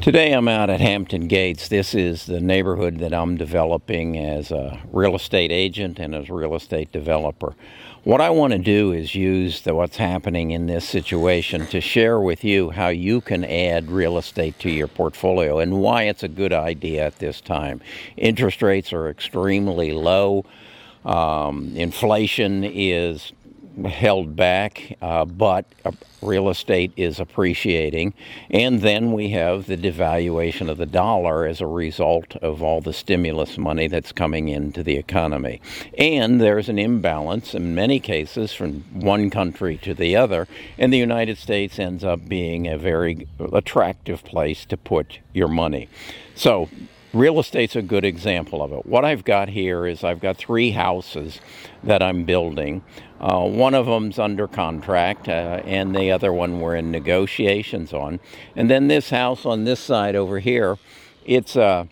Today I'm out at Hampton Gates. This is the neighborhood that I'm developing as a real estate agent and as a real estate developer. What I want to do is use the, what's happening in this situation to share with you how you can add real estate to your portfolio and why it's a good idea at this time. Interest rates are extremely low. Um, inflation is held back, uh, but uh, real estate is appreciating. And then we have the devaluation of the dollar as a result of all the stimulus money that's coming into the economy. And there's an imbalance in many cases from one country to the other, and the United States ends up being a very attractive place to put your money. So real estate's a good example of it. What I've got here is I've got three houses that I'm building. Uh, one of them's under contract, uh, and the other one we're in negotiations on. And then this house on this side over here, it's uh,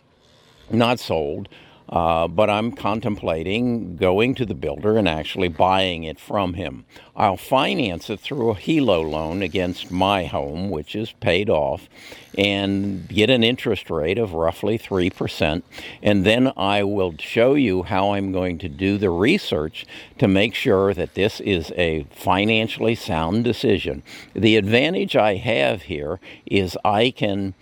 not sold. Uh, but I'm contemplating going to the builder and actually buying it from him. I'll finance it through a HELO loan against my home, which is paid off, and get an interest rate of roughly 3%. And then I will show you how I'm going to do the research to make sure that this is a financially sound decision. The advantage I have here is I can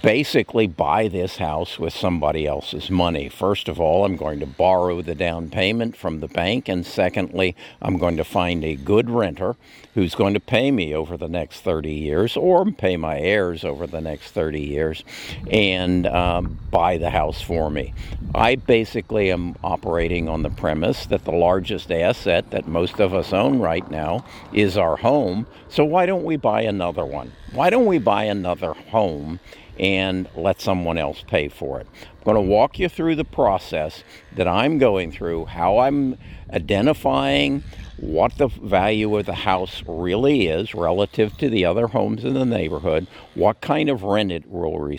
basically buy this house with somebody else's money. First of all, I'm going to borrow the down payment from the bank, and secondly, I'm going to find a good renter who's going to pay me over the next 30 years or pay my heirs over the next 30 years and um, buy the house for me. I basically am operating on the premise that the largest asset that most of us own right now is our home. So why don't we buy another one? Why don't we buy another home? and let someone else pay for it. I'm going to walk you through the process that I'm going through, how I'm identifying what the value of the house really is relative to the other homes in the neighborhood, what kind of rent it will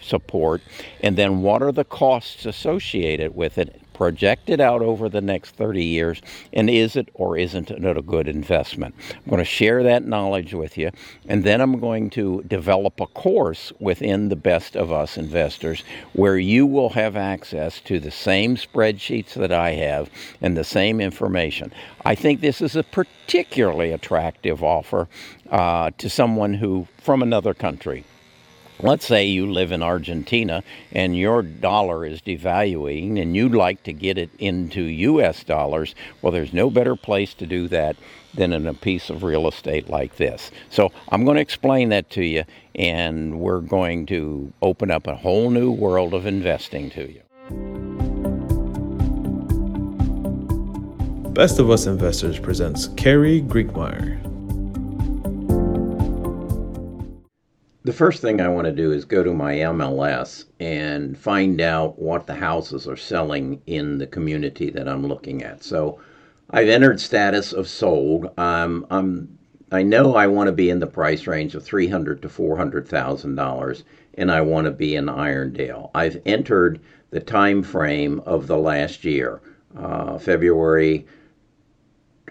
support, and then what are the costs associated with it project it out over the next 30 years, and is it or isn't it a good investment? I'm going to share that knowledge with you, and then I'm going to develop a course within the Best of Us investors where you will have access to the same spreadsheets that I have and the same information. I think this is a particularly attractive offer uh, to someone who from another country let's say you live in Argentina and your dollar is devaluing and you'd like to get it into US dollars, well, there's no better place to do that than in a piece of real estate like this. So I'm going to explain that to you, and we're going to open up a whole new world of investing to you. Best of Us Investors presents Kerry Grinkmeyer. The first thing I want to do is go to my MLS and find out what the houses are selling in the community that I'm looking at. So I've entered status of sold. Um, I'm I know I want to be in the price range of three hundred to four hundred thousand dollars, and I want to be in Irondale. I've entered the time frame of the last year, uh, February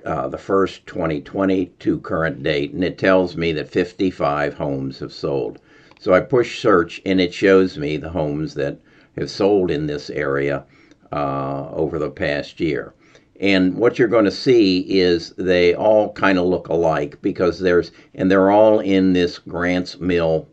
uh, the first 2020 to current date, and it tells me that 55 homes have sold. So I push search, and it shows me the homes that have sold in this area uh, over the past year. And what you're going to see is they all kind of look alike because there's, and they're all in this Grants Mill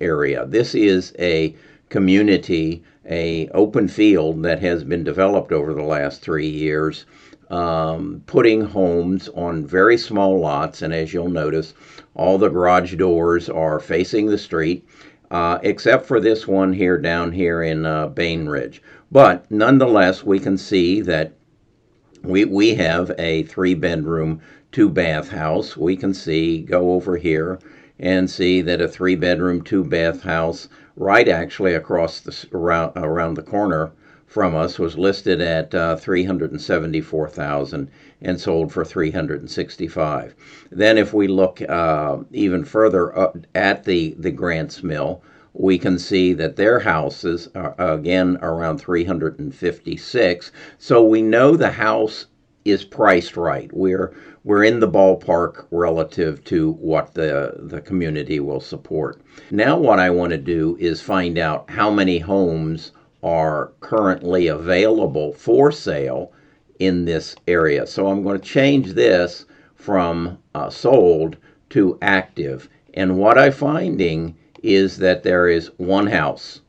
area. This is a community, a open field that has been developed over the last three years um, putting homes on very small lots. And as you'll notice, all the garage doors are facing the street, uh, except for this one here down here in uh, Bainbridge. But nonetheless, we can see that we, we have a three bedroom, two bath house. We can see, go over here and see that a three bedroom, two bath house, right actually across the around, around the corner from us was listed at uh, 374,000 and sold for 365. Then if we look uh, even further up at the the Grants Mill, we can see that their houses are again around 356. So we know the house is priced right. We're we're in the ballpark relative to what the the community will support. Now what I want to do is find out how many homes are currently available for sale in this area. So I'm going to change this from uh, sold to active. And what I'm finding is that there is one house,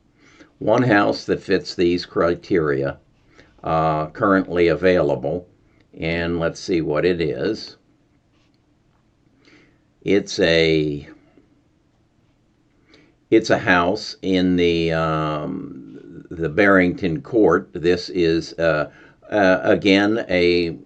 one house that fits these criteria uh, currently available. And let's see what it is. It's a it's a house in the um, the Barrington Court. This is uh, uh, again a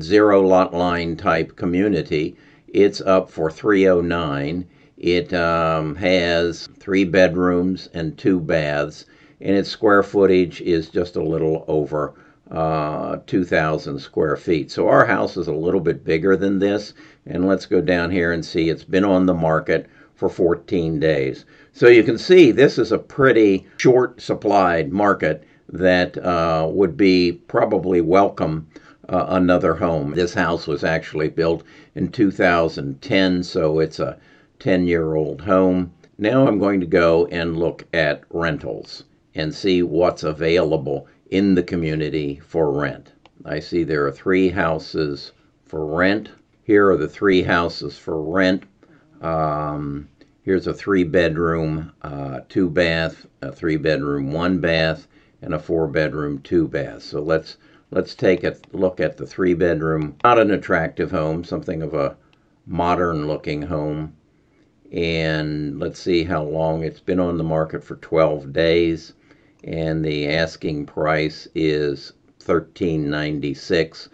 zero lot line type community. It's up for 309. It um, has three bedrooms and two baths, and its square footage is just a little over uh, 2,000 square feet. So our house is a little bit bigger than this. And let's go down here and see it's been on the market for 14 days. So you can see this is a pretty short supplied market that uh, would be probably welcome uh, another home. This house was actually built in 2010, so it's a 10 year old home. Now I'm going to go and look at rentals and see what's available in the community for rent. I see there are three houses for rent. Here are the three houses for rent. Um, here's a three bedroom, uh, two bath, a three bedroom, one bath, and a four bedroom, two bath. So let's let's take a look at the three bedroom. Not an attractive home, something of a modern looking home and let's see how long it's been on the market for 12 days and the asking price is 1396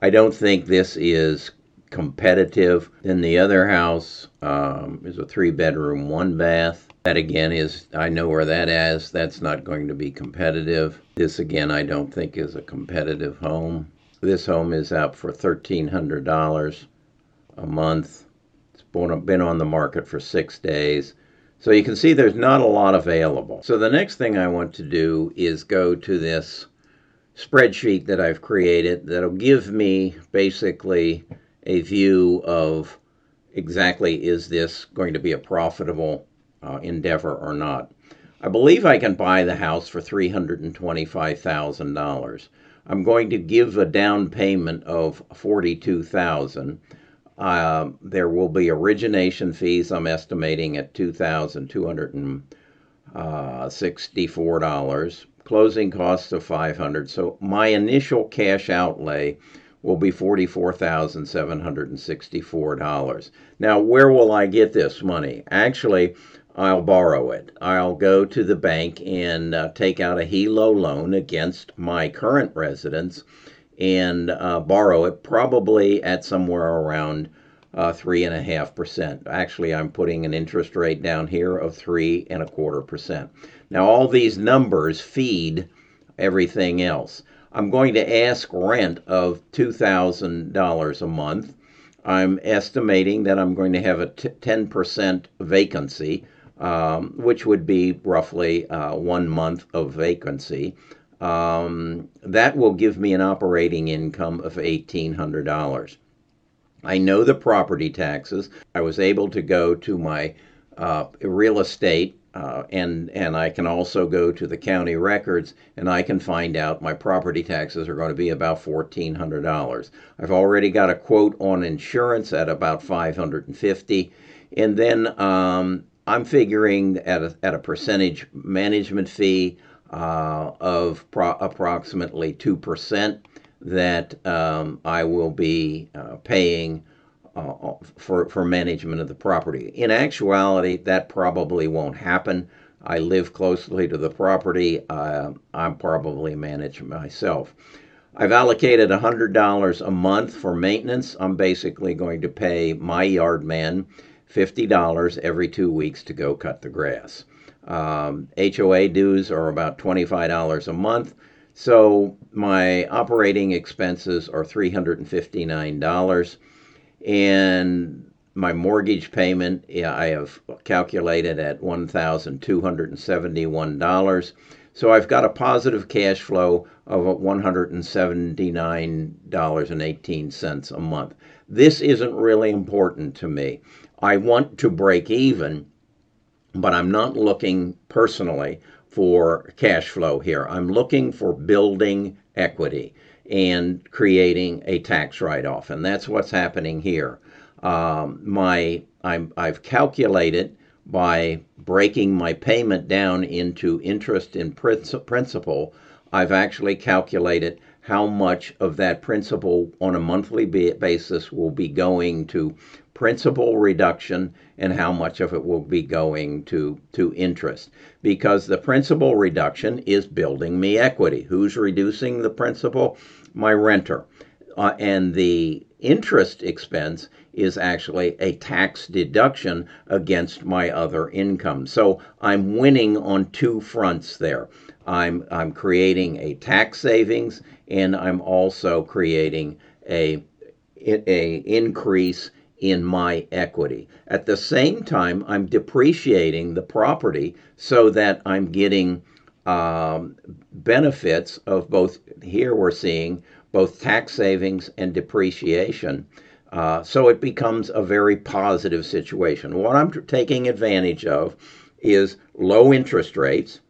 i don't think this is competitive. Then the other house um, is a three bedroom one bath. That again is i know where that is. That's not going to be competitive. This again i don't think is a competitive home. This home is out for $1300 a month. It's been on the market for six days. So you can see there's not a lot available. So the next thing I want to do is go to this spreadsheet that I've created that'll give me basically a view of exactly is this going to be a profitable uh, endeavor or not. I believe I can buy the house for $325,000. I'm going to give a down payment of 42,000. Uh, there will be origination fees, I'm estimating at $2,264. Closing costs of 500 So my initial cash outlay will be $44,764. Now, where will I get this money? Actually, I'll borrow it. I'll go to the bank and uh, take out a HELO loan against my current residence and uh, borrow it probably at somewhere around uh, three and a half percent. Actually, I'm putting an interest rate down here of three and a quarter percent. Now, all these numbers feed everything else. I'm going to ask rent of $2,000 a month. I'm estimating that I'm going to have a t- 10% vacancy, um, which would be roughly uh, one month of vacancy. Um, that will give me an operating income of $1,800. I know the property taxes. I was able to go to my uh, real estate uh, and and I can also go to the county records and I can find out my property taxes are going to be about fourteen hundred dollars. I've already got a quote on insurance at about five hundred and fifty, and then um, I'm figuring at a, at a percentage management fee uh, of pro- approximately 2% that um, I will be uh, paying uh, for, for management of the property. In actuality, that probably won't happen. I live closely to the property. Uh, I'm probably managing myself. I've allocated $100 a month for maintenance. I'm basically going to pay my yard man $50 every two weeks to go cut the grass. Um, HOA dues are about $25 a month. So my operating expenses are $359. And my mortgage payment, I have calculated at $1,271. So I've got a positive cash flow of $179.18 a month. This isn't really important to me. I want to break even, but I'm not looking personally for cash flow here. I'm looking for building equity and creating a tax write-off, and that's what's happening here. Um, my I'm, I've calculated by breaking my payment down into interest and principal. I've actually calculated how much of that principal on a monthly basis will be going to principal reduction and how much of it will be going to, to interest. Because the principal reduction is building me equity. Who's reducing the principal? My renter. Uh, and the interest expense is actually a tax deduction against my other income. So I'm winning on two fronts there. I'm, I'm creating a tax savings and I'm also creating a, a increase in my equity. At the same time, I'm depreciating the property so that I'm getting um, benefits of both, here we're seeing both tax savings and depreciation. Uh, so it becomes a very positive situation. What I'm taking advantage of is low interest rates.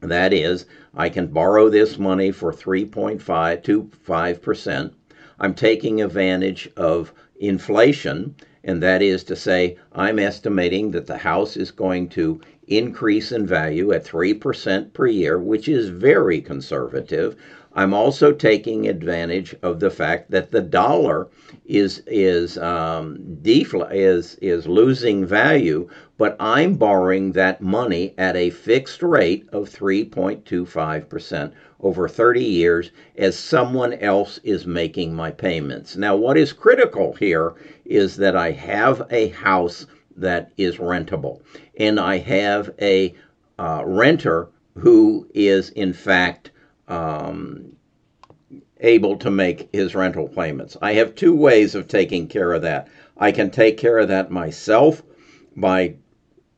That is, I can borrow this money for 3.5 to 5%. I'm taking advantage of inflation, and that is to say, I'm estimating that the house is going to increase in value at 3% per year, which is very conservative. I'm also taking advantage of the fact that the dollar is is um, is is losing value, but I'm borrowing that money at a fixed rate of 3.25 percent over 30 years as someone else is making my payments. Now, what is critical here is that I have a house that is rentable, and I have a uh, renter who is in fact um, able to make his rental payments. I have two ways of taking care of that. I can take care of that myself by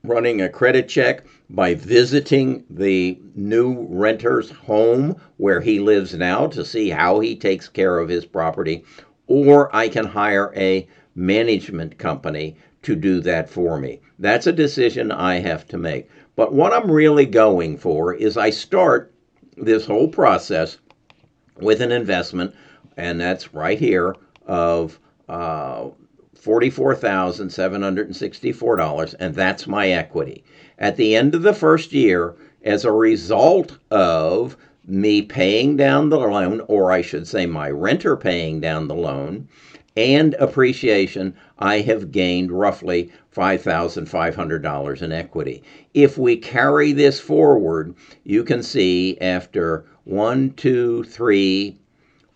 running a credit check, by visiting the new renter's home where he lives now to see how he takes care of his property, or I can hire a management company to do that for me. That's a decision I have to make. But what I'm really going for is I start this whole process with an investment, and that's right here, of uh, $44,764, and that's my equity. At the end of the first year, as a result of me paying down the loan, or I should say my renter paying down the loan, and appreciation, I have gained roughly $5,500 in equity. If we carry this forward, you can see after one, two, three,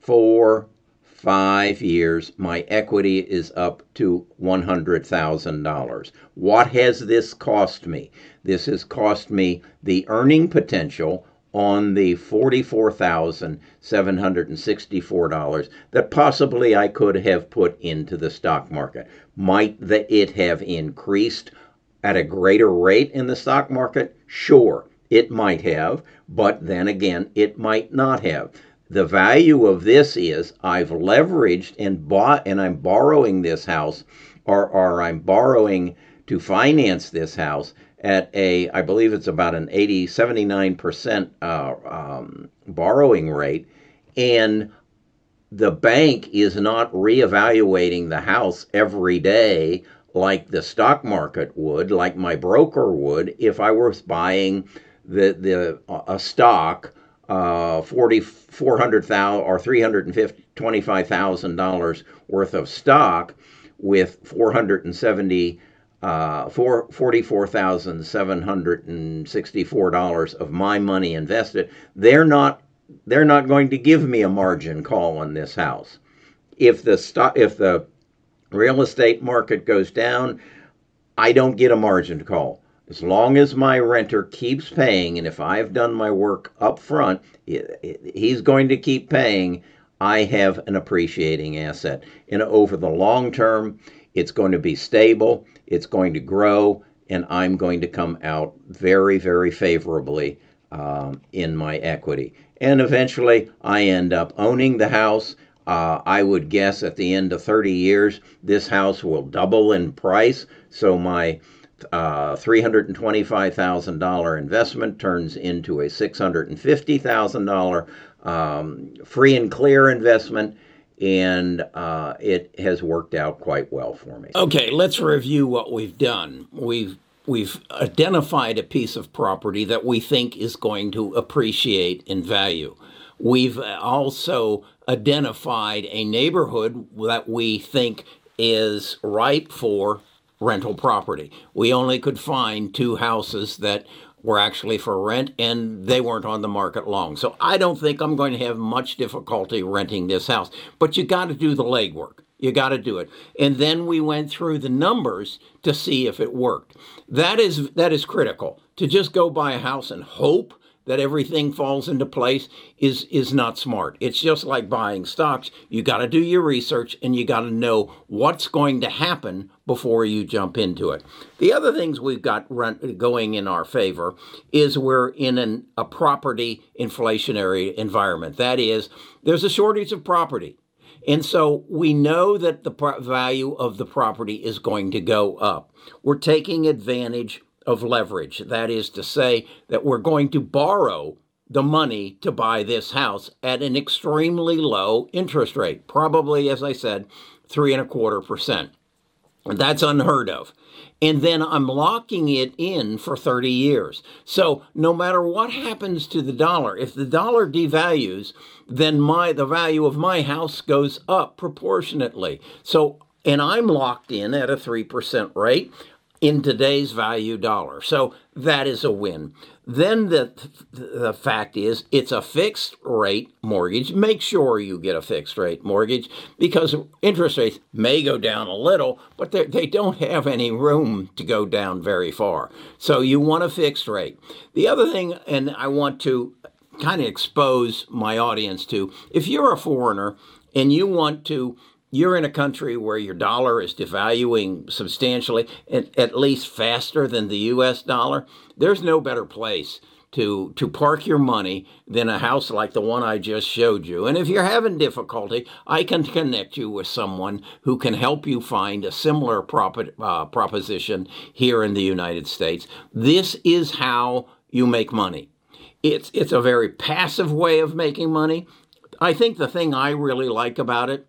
four, five years, my equity is up to $100,000. What has this cost me? This has cost me the earning potential on the $44,764 that possibly I could have put into the stock market. Might it have increased at a greater rate in the stock market? Sure, it might have, but then again, it might not have. The value of this is I've leveraged and bought and I'm borrowing this house or, or I'm borrowing to finance this house at a, I believe it's about an 80, 79% uh, um, borrowing rate. And the bank is not reevaluating the house every day like the stock market would, like my broker would, if I was buying the, the a stock uh, forty four hundred thousand or three hundred and fifty twenty five thousand dollars worth of stock with four hundred and seventy uh, for $44,764 of my money invested, they're not they're not going to give me a margin call on this house. If the stock if the real estate market goes down, I don't get a margin call. As long as my renter keeps paying, and if I've done my work up front, he's going to keep paying. I have an appreciating asset. And over the long term, it's going to be stable it's going to grow, and I'm going to come out very, very favorably um, in my equity. And eventually, I end up owning the house. Uh, I would guess at the end of 30 years, this house will double in price. So my uh, $325,000 investment turns into a $650,000 um, free and clear investment and uh, it has worked out quite well for me. Okay, let's review what we've done. We've we've identified a piece of property that we think is going to appreciate in value. We've also identified a neighborhood that we think is ripe for rental property. We only could find two houses that were actually for rent and they weren't on the market long. So I don't think I'm going to have much difficulty renting this house. But you got to do the legwork. You got to do it. And then we went through the numbers to see if it worked. That is that is critical. To just go buy a house and hope that everything falls into place is is not smart. It's just like buying stocks. You got to do your research and you got to know what's going to happen before you jump into it. The other things we've got run, going in our favor is we're in an, a property inflationary environment. That is, there's a shortage of property. And so we know that the value of the property is going to go up. We're taking advantage of leverage. That is to say, that we're going to borrow the money to buy this house at an extremely low interest rate, probably, as I said, three and a quarter percent. That's unheard of and then I'm locking it in for 30 years. So no matter what happens to the dollar, if the dollar devalues, then my the value of my house goes up proportionately. So and I'm locked in at a 3% rate in today's value dollar. So that is a win. Then the the fact is it's a fixed rate mortgage. Make sure you get a fixed rate mortgage because interest rates may go down a little, but they don't have any room to go down very far. So you want a fixed rate. The other thing, and I want to kind of expose my audience to, if you're a foreigner and you want to you're in a country where your dollar is devaluing substantially, at, least faster than the US dollar, there's no better place to to park your money than a house like the one I just showed you. And if you're having difficulty, I can connect you with someone who can help you find a similar prop, uh, proposition here in the United States. This is how you make money. It's it's a very passive way of making money. I think the thing I really like about it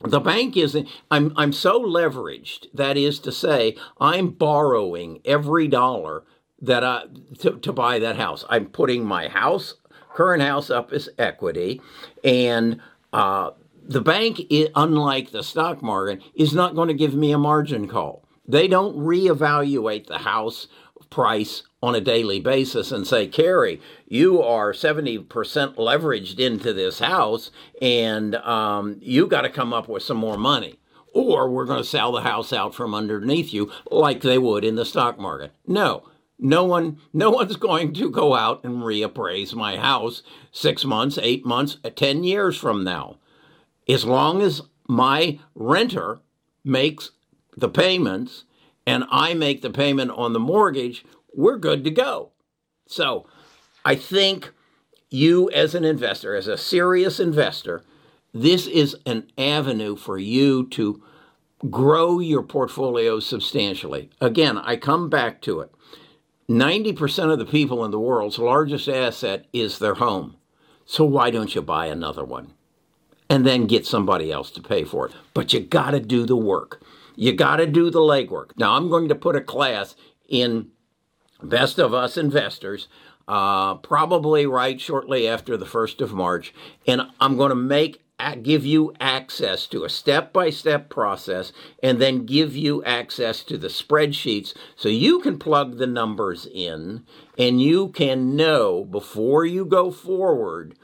the bank isn't i'm i'm so leveraged that is to say i'm borrowing every dollar that I to, to buy that house. I'm putting my house current house up as equity and uh, the bank unlike the stock market is not going to give me a margin call. They don't reevaluate the house price on a daily basis and say, Kerry, you are 70% leveraged into this house and um, you got to come up with some more money. Or we're going to sell the house out from underneath you like they would in the stock market. No, no one, no one's going to go out and reappraise my house six months, eight months, ten years from now. As long as my renter makes the payments and I make the payment on the mortgage, we're good to go. So I think you, as an investor, as a serious investor, this is an avenue for you to grow your portfolio substantially. Again, I come back to it. 90% of the people in the world's largest asset is their home. So why don't you buy another one? And then get somebody else to pay for it. But you got to do the work. You got to do the legwork. Now, I'm going to put a class in Best of Us Investors, uh, probably right shortly after the 1st of March. And I'm going to make give you access to a step by step process and then give you access to the spreadsheets so you can plug the numbers in and you can know before you go forward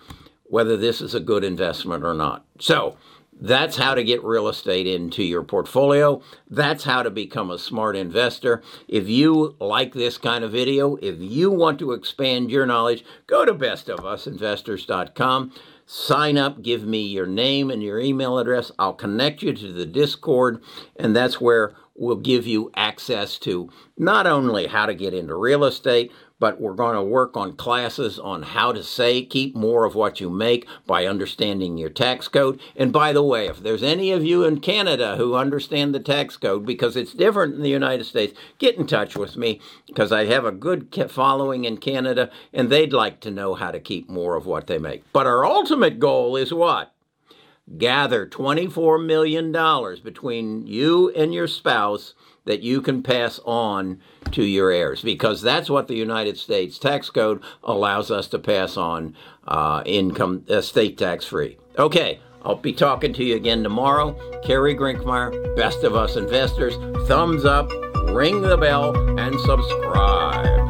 whether this is a good investment or not. So, that's how to get real estate into your portfolio. That's how to become a smart investor. If you like this kind of video, if you want to expand your knowledge, go to bestofusinvestors.com. Sign up, give me your name and your email address. I'll connect you to the Discord, and that's where we'll give you access to not only how to get into real estate, but we're going to work on classes on how to say keep more of what you make by understanding your tax code. And by the way, if there's any of you in Canada who understand the tax code because it's different in the United States, get in touch with me because I have a good following in Canada and they'd like to know how to keep more of what they make. But our ultimate goal is what? Gather $24 million between you and your spouse that you can pass on to your heirs because that's what the United States tax code allows us to pass on uh, income estate uh, tax free. Okay, I'll be talking to you again tomorrow. Kerry Grinkmeyer, Best of Us Investors. Thumbs up, ring the bell, and subscribe.